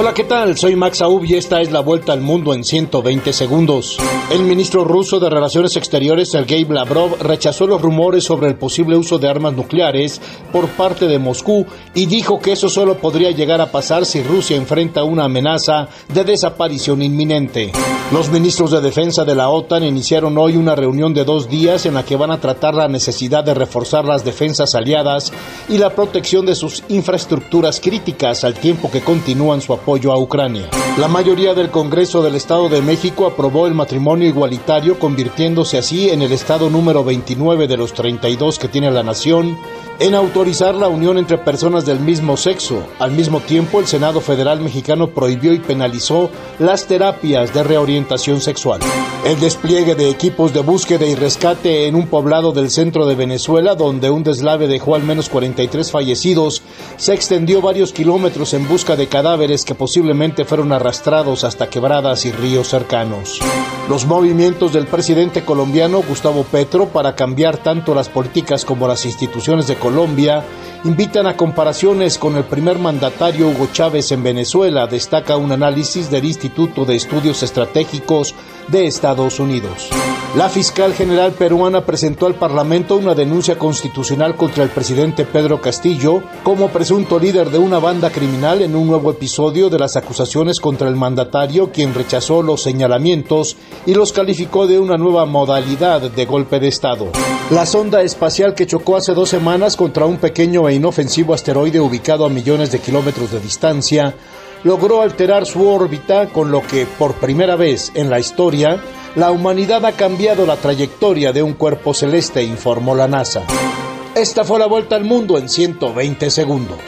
Hola, ¿qué tal? Soy Max Aub y esta es la vuelta al mundo en 120 segundos. El ministro ruso de Relaciones Exteriores, Sergei Lavrov, rechazó los rumores sobre el posible uso de armas nucleares por parte de Moscú y dijo que eso solo podría llegar a pasar si Rusia enfrenta una amenaza de desaparición inminente. Los ministros de Defensa de la OTAN iniciaron hoy una reunión de dos días en la que van a tratar la necesidad de reforzar las defensas aliadas y la protección de sus infraestructuras críticas al tiempo que continúan su apoyo a Ucrania. La mayoría del Congreso del Estado de México aprobó el matrimonio igualitario, convirtiéndose así en el Estado número 29 de los 32 que tiene la nación en autorizar la unión entre personas del mismo sexo. Al mismo tiempo, el Senado Federal mexicano prohibió y penalizó las terapias de reorientación sexual. El despliegue de equipos de búsqueda y rescate en un poblado del centro de Venezuela, donde un deslave dejó al menos 43 fallecidos, se extendió varios kilómetros en busca de cadáveres que posiblemente fueron arrastrados hasta quebradas y ríos cercanos. Los movimientos del presidente colombiano Gustavo Petro para cambiar tanto las políticas como las instituciones de Colombia invitan a comparaciones con el primer mandatario Hugo Chávez en Venezuela, destaca un análisis del Instituto de Estudios Estratégicos de Estados Unidos. La fiscal general peruana presentó al Parlamento una denuncia constitucional contra el presidente Pedro Castillo como presunto líder de una banda criminal en un nuevo episodio de las acusaciones contra el mandatario, quien rechazó los señalamientos y los calificó de una nueva modalidad de golpe de Estado. La sonda espacial que chocó hace dos semanas contra un pequeño e inofensivo asteroide ubicado a millones de kilómetros de distancia logró alterar su órbita, con lo que por primera vez en la historia la humanidad ha cambiado la trayectoria de un cuerpo celeste, informó la NASA. Esta fue la vuelta al mundo en 120 segundos.